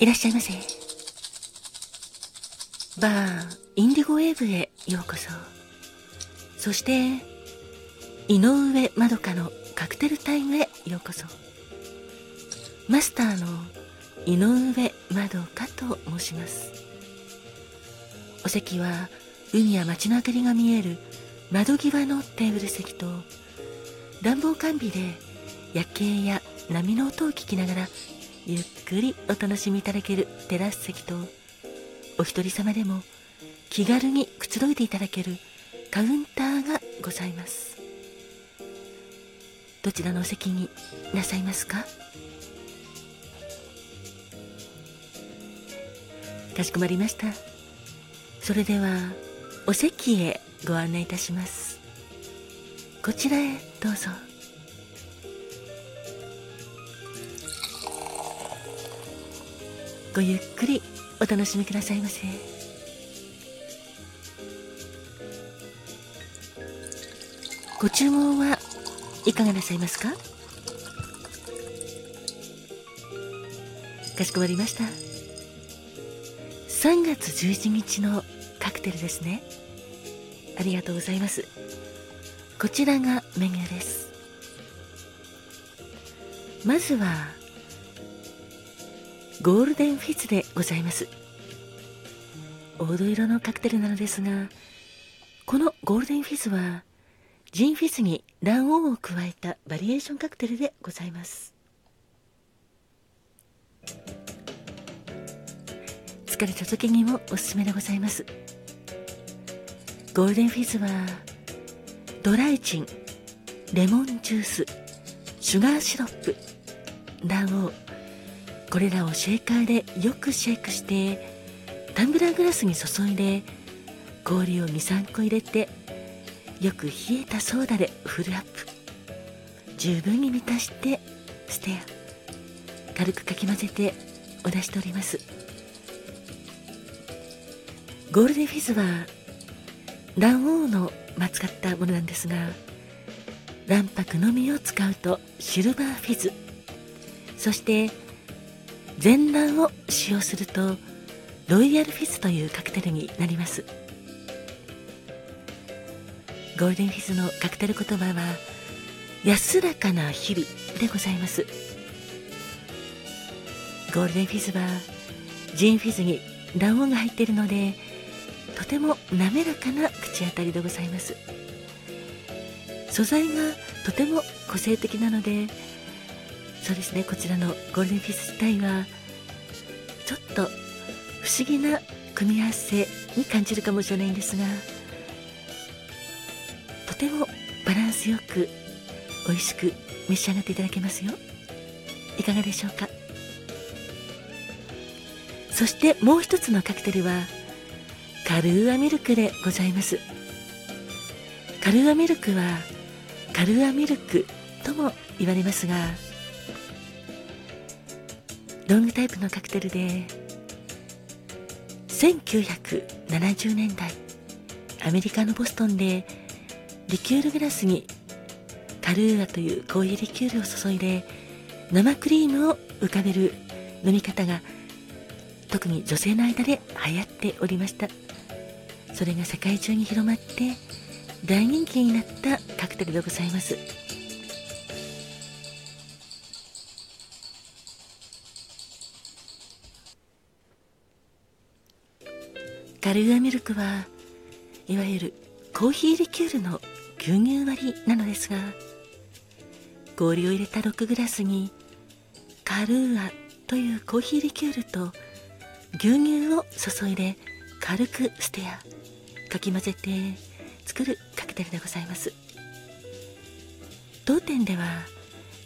いらっしゃいませ。バーインディゴウェーブへようこそ。そして井上まどかのカクテルタイムへようこそ。マスターの井上まどかと申します。お席は海や街の明かりが見える窓際のテーブル席と暖房完備で夜景や波の音を聞きながらゆっくりお楽しみいただけるテラス席とお一人様でも気軽にくつろいでいただけるカウンターがございます。どちらのお席になさいますか？かしこまりました。それではお席へご案内いたします。こちらへどうぞ。ごゆっくりお楽しみくださいませ。ご注文はいかがなさいますか？かしこまりました。3月11日のカクテルですね。ありがとうございます。こちらがメニューです。まずはゴールデンフィズでございます。黄土色のカクテルなのですがこのゴールデンフィズはジンフィズに卵黄を加えたバリエーションカクテルでございます。疲れた時にもおすすめでございます。ゴールデンフィズはドライチンレモンジュースシュガーシロップ卵黄これらをシェーカーでよくシェイクしてタンブラーグラスに注いで氷を23個入れてよく冷えたソーダでフルアップ。十分に満たしてステア。軽くかき混ぜてお出しております。ゴールデンフィズは卵黄の、ま使ったものなんですが卵白のみを使うとシルバーフィズ。そして全卵を使用するとロイヤルフィズというカクテルになります。ゴールデンフィズのカクテル言葉は安らかな日々でございます。ゴールデンフィズはジンフィズに卵黄が入っているのでとても滑らかな口当たりでございます。素材がとても個性的なのでそうですね。こちらのゴールデンフィス自体はちょっと不思議な組み合わせに感じるかもしれないんですがとてもバランスよく美味しく召し上がっていただけますよ。いかがでしょうか？そしてもう一つのカクテルはカルーアミルクでございます。カルーアミルクはカルーアミルクとも言われますがロングタイプのカクテルで1970年代アメリカのボストンでリキュールグラスにカルーアというコーヒーリキュールを注いで生クリームを浮かべる飲み方が特に女性の間で流行っておりました。それが世界中に広まって大人気になったカクテルでございます。カルーアミルクはいわゆるコーヒーリキュールの牛乳割りなのですが氷を入れた6グラスにカルーアというコーヒーリキュールと牛乳を注いで軽くステアかき混ぜて作るカクテルでございます。当店では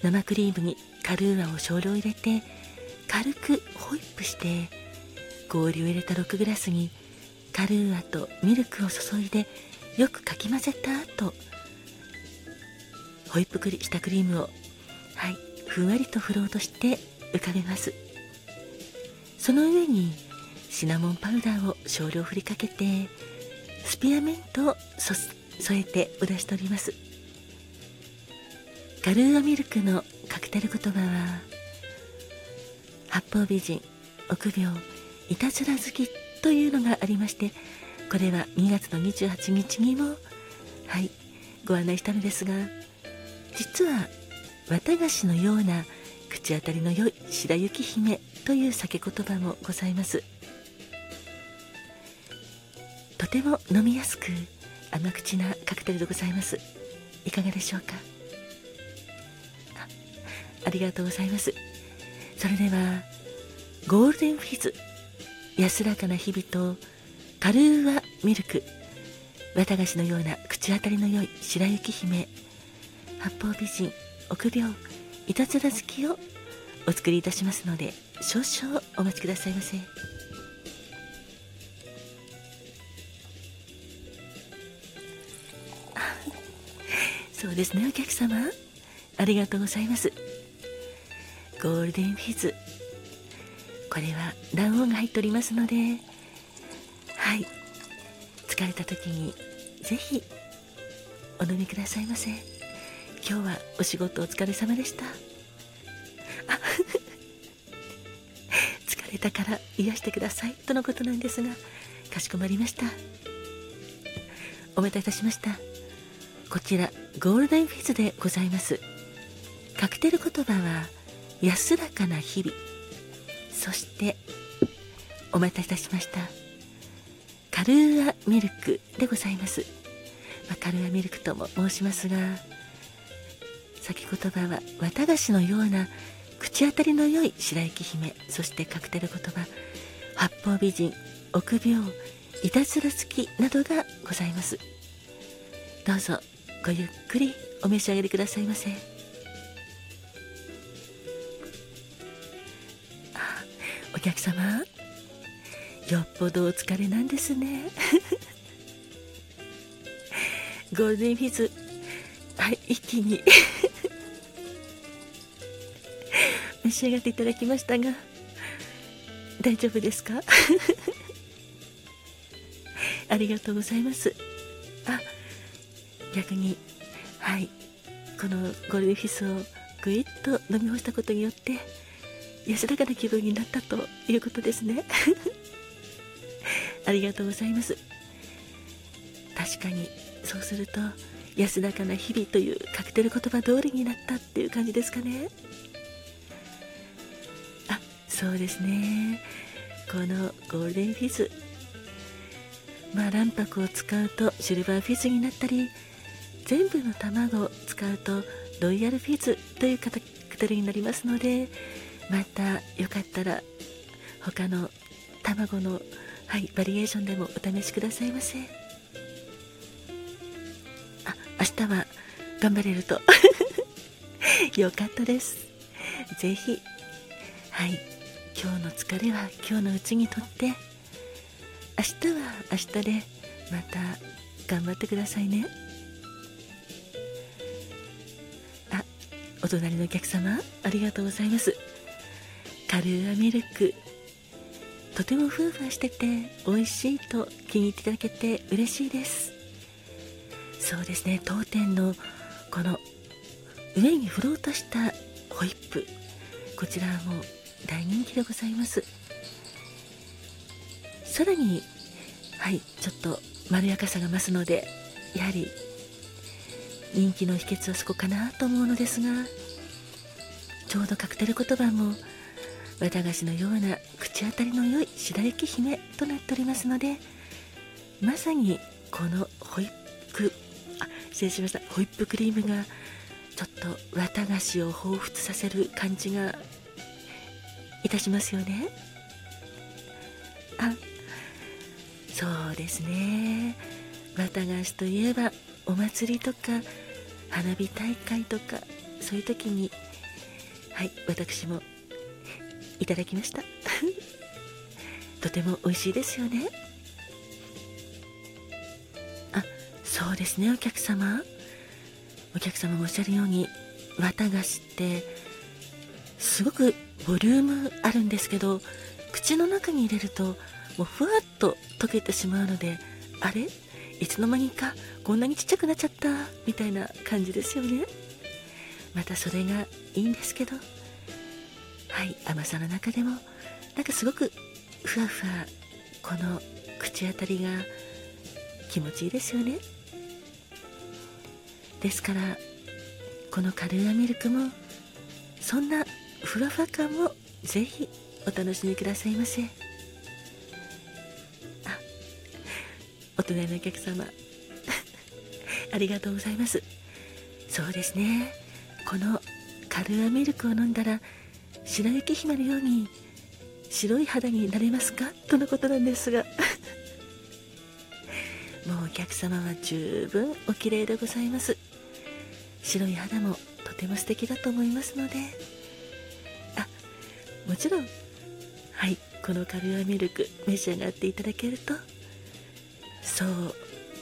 生クリームにカルーアを少量入れて軽くホイップして氷を入れた6グラスにカルーアとミルクを注いでよくかき混ぜた後ホイップクリしたクリームをはいふんわりと振ろうとして浮かべます。その上にシナモンパウダーを少量振りかけてスピアメントを添えてお出しております。カルーアミルクのカクテル言葉は八方美人臆病いたずら好きというのがありましてこれは2月の28日にもはいご案内したのですが実は綿菓子のような口当たりの良い白雪姫という酒言葉もございます。とても飲みやすく甘口なカクテルでございます。いかがでしょうか？ありがとうございます。それではゴールデンフィズ。安らかな日々とカルーアミルク綿菓子のような口当たりの良い白雪姫八方美人臆病いたずら好きをお作りいたしますので少々お待ちくださいませ。そうですねお客様。ありがとうございます。ゴールデンフィズこれは卵黄が入っておりますのではい。疲れた時にぜひお飲みくださいませ。今日はお仕事お疲れ様でした。疲れたから癒してください。とのことなんですがかしこまりました。お待たせいたしました。こちらゴールデンフィズでございます。カクテル言葉は安らかな日々。そしてお待たせいたしました。カルーアミルクでございます、まあ、カルーアミルクとも申しますが先言葉は綿菓子のような口当たりの良い白雪姫そしてカクテル言葉八方美人臆病いたずら好きなどがございます。どうぞごゆっくりお召し上がりくださいませ。客様。よっぽどお疲れなんですね。ゴールデンフィズはい一気に。召し上がっていただきましたが大丈夫ですか？ありがとうございます。あ逆にはい。このゴールデンフィスをぐいっと飲み干したことによって安らかな気分になったということですね。ありがとうございます。確かにそうすると安らかな日々というカクテル言葉通りになったっていう感じですかね。あそうですね。このゴールデンフィズ。まあ卵白を使うとシルバーフィズになったり全部の卵を使うとロイヤルフィズというカクテルになりますのでまたよかったら他の卵の、はい、バリエーションでもお試しくださいませ。あ明日は頑張れると。よかったです。ぜひ。はい。今日の疲れは今日のうちにとって。明日は明日でまた頑張ってくださいね。あお隣のお客様ありがとうございます。カルーアミルク。とてもふわふわしてて美味しいと気に入っていただけて嬉しいです。そうですね当店のこの上にフロートしたホイップ。こちらも大人気でございます。さらにはいちょっとまろやかさが増すのでやはり人気の秘訣はそこかなと思うのですがちょうどカクテル言葉も綿菓子のような口当たりの良い白雪姫となっておりますのでまさにこのホイップあ失礼しました。ホイップクリームがちょっと綿菓子を彷彿させる感じがいたしますよね。あそうですね。綿菓子といえばお祭りとか花火大会とかそういう時にはい私もいただきました。とても美味しいですよね。あそうですね。お客様。お客様もおっしゃるように綿菓子ってすごくボリュームあるんですけど口の中に入れるともうふわっと溶けてしまうのであれ？いつの間にかこんなにちっちゃくなっちゃったみたいな感じですよね。またそれがいいんですけど。はい甘さの中でもなんかすごくふわふわこの口当たりが気持ちいいですよね。ですからこのカルーアミルクもそんなふわふわ感もぜひお楽しみくださいませ。あお隣のお客様 ありがとうございます。そうですね。このカルーアミルクを飲んだら白雪姫のように白い肌になれますか？とのことなんですが。もうお客様は十分お綺麗でございます。白い肌もとても素敵だと思いますので。あもちろんはいこのカルアミルク召し上がっていただけるとそう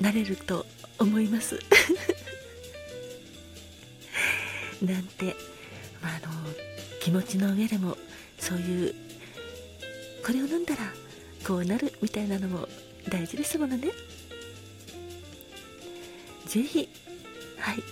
なれると思います。なんて、まあ、あの気持ちの上でもそういうこれを飲んだらこうなるみたいなのも大事ですものね。ぜひはい。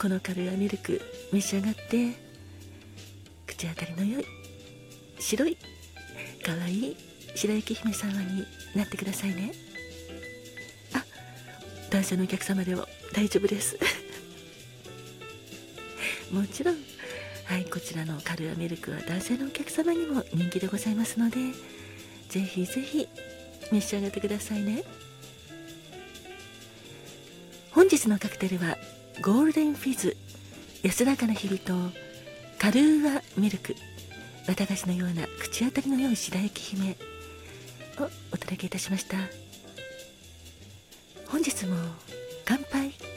このカルアミルク召し上がって口当たりの良い白いかわいい白雪姫様になってくださいね。あ男性のお客様でも大丈夫です。もちろん。はいこちらのカルアミルクは男性のお客様にも人気でございますのでぜひぜひ召し上がってくださいね。本日のカクテルはゴールデンフィズ安らかな日々とカルーアミルク綿菓子のような口当たりの良い白雪姫をお届けいたしました。本日も乾杯。